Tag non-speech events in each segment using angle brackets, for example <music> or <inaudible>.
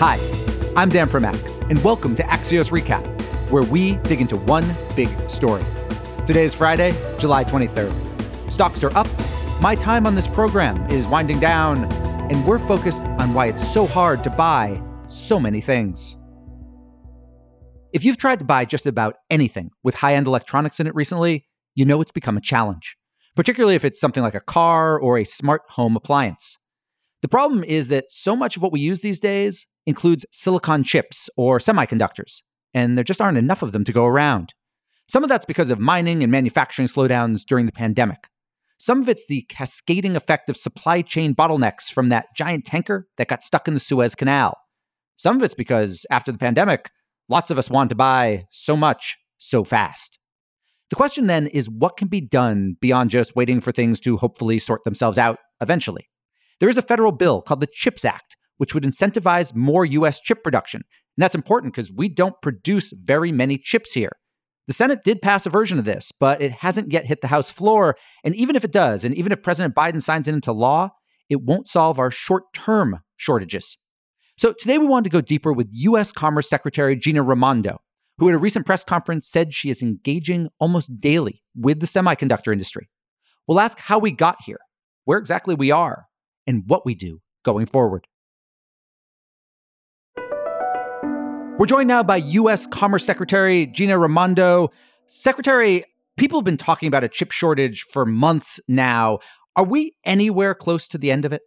Hi, I'm Dan Primack, and welcome to Axios Recap, where we dig into one big story. Today is Friday, July 23rd. Stocks are up my time on this program is winding down, and we're focused on why it's so hard to buy so many things. If you've tried to buy just about anything with high end electronics in it recently, you know it's become a challenge, particularly if it's something like a car or a smart home appliance. The problem is that so much of what we use these days includes silicon chips or semiconductors, and there just aren't enough of them to go around. Some of that's because of mining and manufacturing slowdowns during the pandemic. Some of it's the cascading effect of supply chain bottlenecks from that giant tanker that got stuck in the Suez Canal. Some of it's because after the pandemic, lots of us want to buy so much so fast. The question then is what can be done beyond just waiting for things to hopefully sort themselves out eventually? There is a federal bill called the CHIPS Act, which would incentivize more US chip production. And that's important because we don't produce very many chips here. The Senate did pass a version of this, but it hasn't yet hit the House floor. And even if it does, and even if President Biden signs it into law, it won't solve our short term shortages. So today we wanted to go deeper with U.S. Commerce Secretary Gina Raimondo, who at a recent press conference said she is engaging almost daily with the semiconductor industry. We'll ask how we got here, where exactly we are, and what we do going forward. We're joined now by U.S. Commerce Secretary Gina Raimondo. Secretary, people have been talking about a chip shortage for months now. Are we anywhere close to the end of it?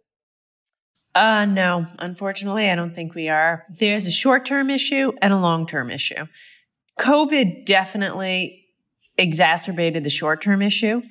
Uh, no, unfortunately, I don't think we are. There's a short term issue and a long term issue. COVID definitely exacerbated the short term issue.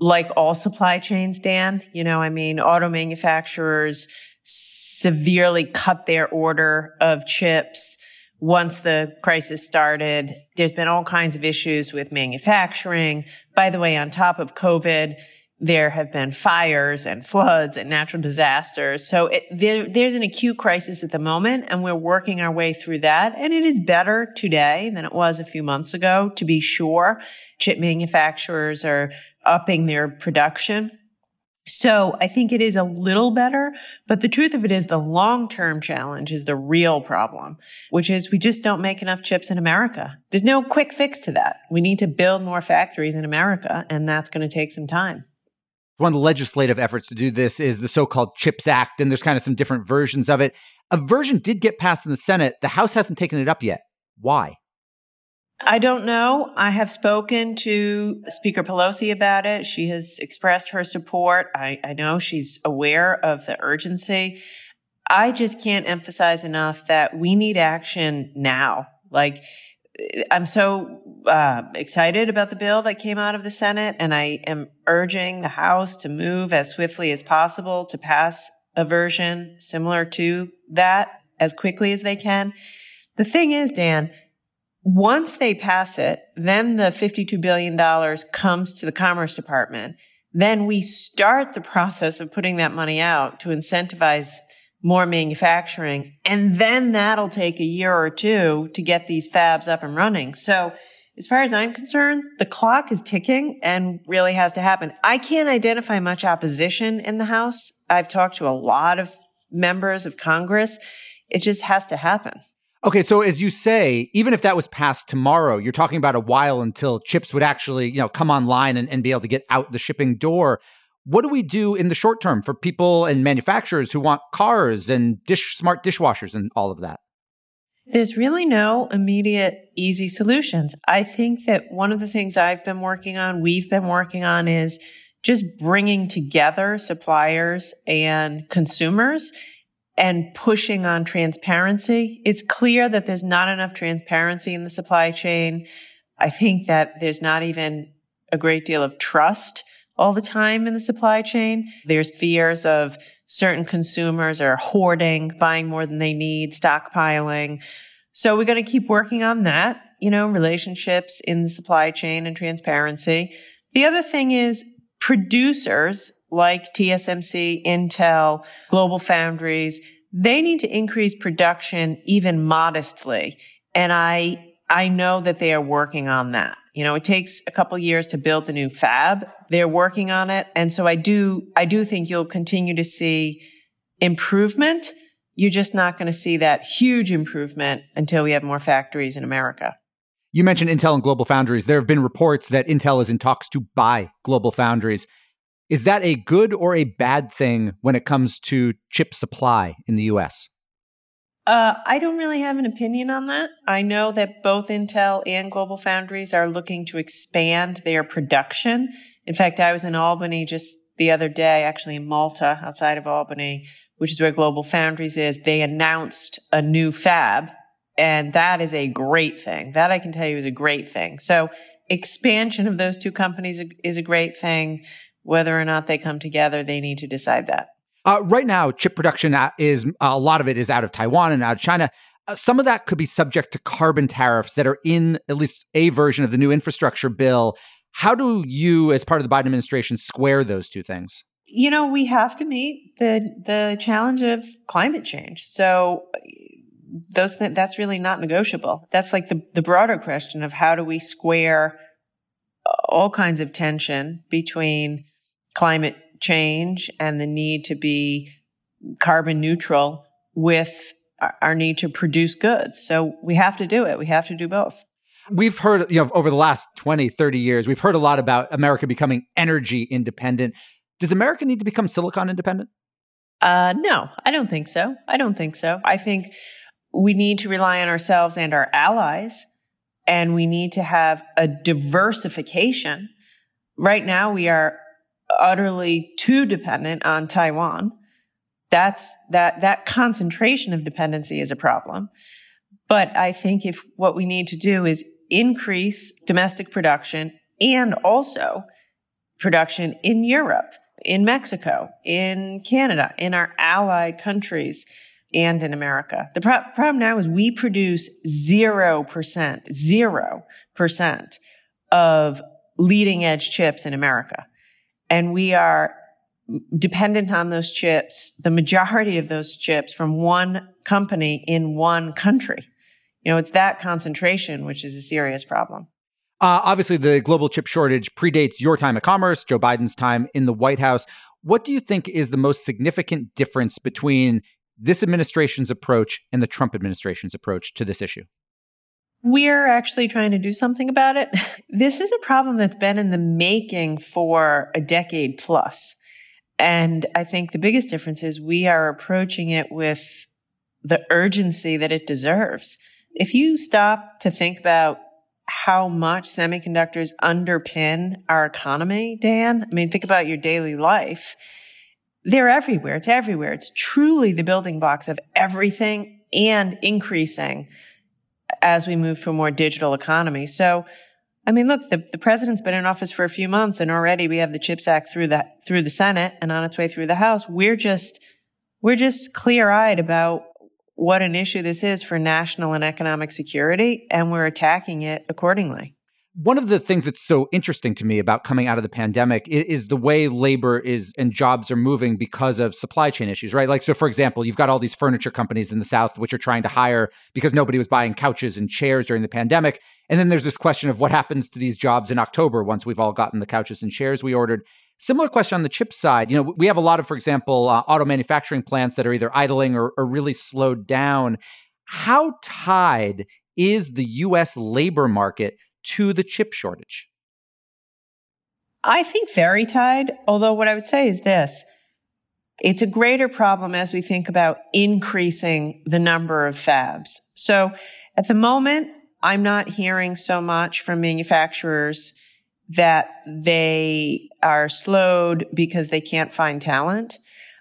Like all supply chains, Dan, you know, I mean, auto manufacturers severely cut their order of chips once the crisis started. There's been all kinds of issues with manufacturing. By the way, on top of COVID, there have been fires and floods and natural disasters. So it, there, there's an acute crisis at the moment and we're working our way through that. And it is better today than it was a few months ago, to be sure. Chip manufacturers are upping their production. So I think it is a little better, but the truth of it is the long-term challenge is the real problem, which is we just don't make enough chips in America. There's no quick fix to that. We need to build more factories in America, and that's going to take some time. One of the legislative efforts to do this is the so-called CHIPS Act, and there's kind of some different versions of it. A version did get passed in the Senate. The House hasn't taken it up yet. Why? I don't know. I have spoken to Speaker Pelosi about it. She has expressed her support. I, I know she's aware of the urgency. I just can't emphasize enough that we need action now. Like, I'm so uh, excited about the bill that came out of the Senate, and I am urging the House to move as swiftly as possible to pass a version similar to that as quickly as they can. The thing is, Dan, once they pass it, then the $52 billion comes to the Commerce Department. Then we start the process of putting that money out to incentivize more manufacturing. And then that'll take a year or two to get these fabs up and running. So as far as I'm concerned, the clock is ticking and really has to happen. I can't identify much opposition in the House. I've talked to a lot of members of Congress. It just has to happen. Okay, so as you say, even if that was passed tomorrow, you're talking about a while until chips would actually, you know, come online and, and be able to get out the shipping door. What do we do in the short term for people and manufacturers who want cars and dish smart dishwashers and all of that? There's really no immediate easy solutions. I think that one of the things I've been working on, we've been working on is just bringing together suppliers and consumers and pushing on transparency. It's clear that there's not enough transparency in the supply chain. I think that there's not even a great deal of trust all the time in the supply chain. There's fears of Certain consumers are hoarding, buying more than they need, stockpiling. So we're going to keep working on that, you know, relationships in the supply chain and transparency. The other thing is producers like TSMC, Intel, Global Foundries, they need to increase production even modestly. And I, I know that they are working on that. You know, it takes a couple years to build the new fab. They're working on it. And so I do, I do think you'll continue to see improvement. You're just not going to see that huge improvement until we have more factories in America. You mentioned Intel and Global Foundries. There have been reports that Intel is in talks to buy Global Foundries. Is that a good or a bad thing when it comes to chip supply in the US? Uh, I don't really have an opinion on that. I know that both Intel and Global Foundries are looking to expand their production. In fact, I was in Albany just the other day, actually in Malta, outside of Albany, which is where Global Foundries is. They announced a new fab, and that is a great thing. That I can tell you is a great thing. So expansion of those two companies is a great thing. Whether or not they come together, they need to decide that. Uh, right now, chip production is a lot of it is out of Taiwan and out of China. Uh, some of that could be subject to carbon tariffs that are in at least a version of the new infrastructure bill. How do you, as part of the Biden administration, square those two things? You know, we have to meet the the challenge of climate change. So those th- that's really not negotiable. That's like the the broader question of how do we square all kinds of tension between climate change and the need to be carbon neutral with our need to produce goods. So we have to do it. We have to do both. We've heard, you know, over the last 20, 30 years, we've heard a lot about America becoming energy independent. Does America need to become silicon independent? Uh, no, I don't think so. I don't think so. I think we need to rely on ourselves and our allies, and we need to have a diversification. Right now, we are utterly too dependent on Taiwan. That's that that concentration of dependency is a problem. But I think if what we need to do is increase domestic production and also production in Europe, in Mexico, in Canada, in our allied countries, and in America. The pro- problem now is we produce 0%, 0% of leading edge chips in America and we are dependent on those chips, the majority of those chips from one company in one country. You know, it's that concentration, which is a serious problem. Uh, obviously, the global chip shortage predates your time at Commerce, Joe Biden's time in the White House. What do you think is the most significant difference between this administration's approach and the Trump administration's approach to this issue? We're actually trying to do something about it. <laughs> This is a problem that's been in the making for a decade plus. And I think the biggest difference is we are approaching it with the urgency that it deserves. If you stop to think about how much semiconductors underpin our economy, Dan, I mean, think about your daily life. They're everywhere. It's everywhere. It's truly the building blocks of everything and increasing as we move to a more digital economy. So, I mean, look, the, the president's been in office for a few months and already we have the CHIPS Act through that, through the Senate and on its way through the House. We're just, we're just clear eyed about what an issue this is for national and economic security, and we're attacking it accordingly one of the things that's so interesting to me about coming out of the pandemic is, is, the way labor is and jobs are moving because of supply chain issues, right? Like, so for example, you've got all these furniture companies in the South which are trying to hire because nobody was buying couches and chairs during the pandemic. And then there's this question of what happens to these jobs in October once we've all gotten the couches and chairs we ordered. Similar question on the chip side. You know, we have a lot of, for example, uh, auto manufacturing plants that are either idling or, or really slowed down. How tied is the US labor market to the chip shortage? I think very tied, although what I would say is this. It's a greater problem as we think about increasing the number of fabs. So at the moment, I'm not hearing so much from manufacturers that they are slowed because they can't find talent.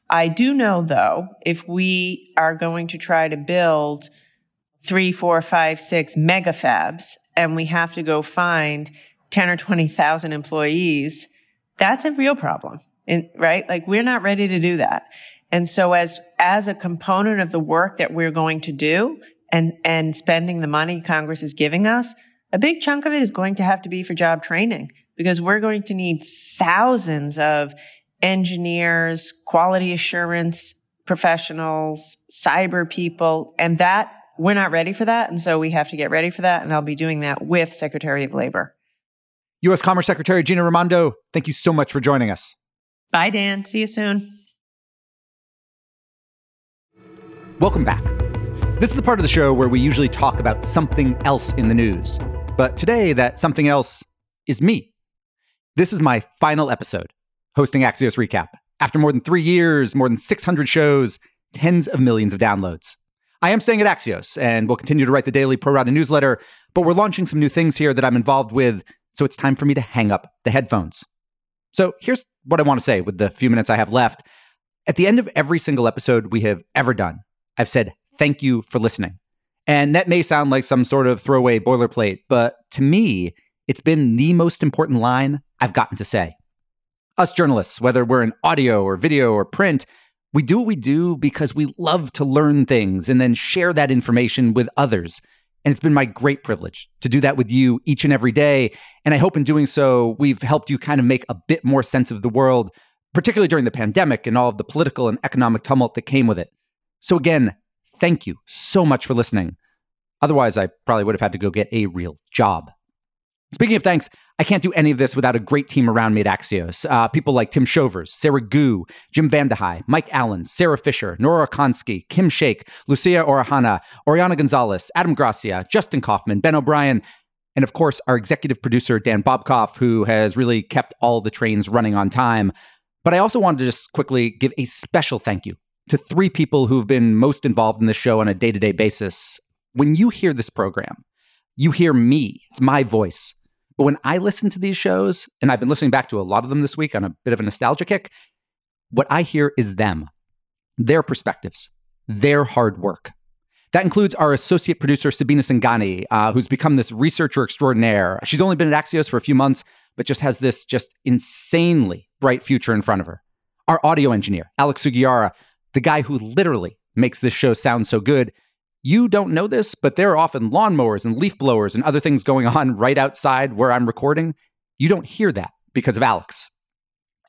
I do know though, if we are going to try to build three, four, five, six mega fabs and we have to go find 10 or 20,000 employees, that's a real problem. right? Like we're not ready to do that. And so as, as a component of the work that we're going to do and, and spending the money Congress is giving us, a big chunk of it is going to have to be for job training because we're going to need thousands of engineers, quality assurance professionals, cyber people, and that we're not ready for that. And so we have to get ready for that. And I'll be doing that with Secretary of Labor. U.S. Commerce Secretary Gina Raimondo, thank you so much for joining us. Bye, Dan. See you soon. Welcome back. This is the part of the show where we usually talk about something else in the news. But today, that something else is me. This is my final episode hosting Axios Recap. After more than three years, more than 600 shows, tens of millions of downloads. I am staying at Axios and will continue to write the daily Pro Rata newsletter, but we're launching some new things here that I'm involved with, so it's time for me to hang up the headphones. So here's what I want to say with the few minutes I have left. At the end of every single episode we have ever done, I've said, thank you for listening. And that may sound like some sort of throwaway boilerplate, but to me, it's been the most important line I've gotten to say. Us journalists, whether we're in audio or video or print, we do what we do because we love to learn things and then share that information with others. And it's been my great privilege to do that with you each and every day. And I hope in doing so, we've helped you kind of make a bit more sense of the world, particularly during the pandemic and all of the political and economic tumult that came with it. So, again, thank you so much for listening. Otherwise, I probably would have had to go get a real job. Speaking of thanks, I can't do any of this without a great team around me at Axios. Uh, people like Tim Shovers, Sara Goo, Jim VandeHei, Mike Allen, Sara Fischer, Nora Konsky, Kim Shake, Lucia Orahana, Oriana Gonzalez, Adam Gracia, Justin Kaufman, Ben O'Brien, and of course, our executive producer, Dan Bobkoff, who has really kept all the trains running on time. But I also wanted to just quickly give a special thank you to three people who've been most involved in the show on a day to day basis. When you hear this program, you hear me, it's my voice. But when I listen to these shows, and I've been listening back to a lot of them this week on a bit of a nostalgia kick, what I hear is them, their perspectives, their hard work. That includes our associate producer, Sabina Singani, uh, who's become this researcher extraordinaire. She's only been at Axios for a few months, but just has this just insanely bright future in front of her. Our audio engineer, Alex Sugiura, the guy who literally makes this show sound so good, you don't know this, but there are often lawnmowers and leaf blowers and other things going on right outside where I'm recording. You don't hear that because of Alex.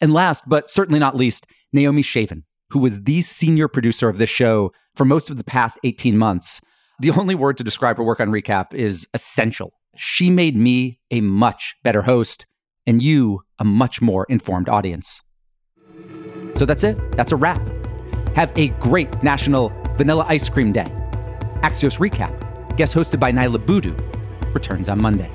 And last, but certainly not least, Naomi Shavin, who was the senior producer of this show for most of the past 18 months. The only word to describe her work on Recap is essential. She made me a much better host and you a much more informed audience. So that's it. That's a wrap. Have a great National Vanilla Ice Cream Day. Axios Recap, guest hosted by Niala Boodhoo, returns on Monday.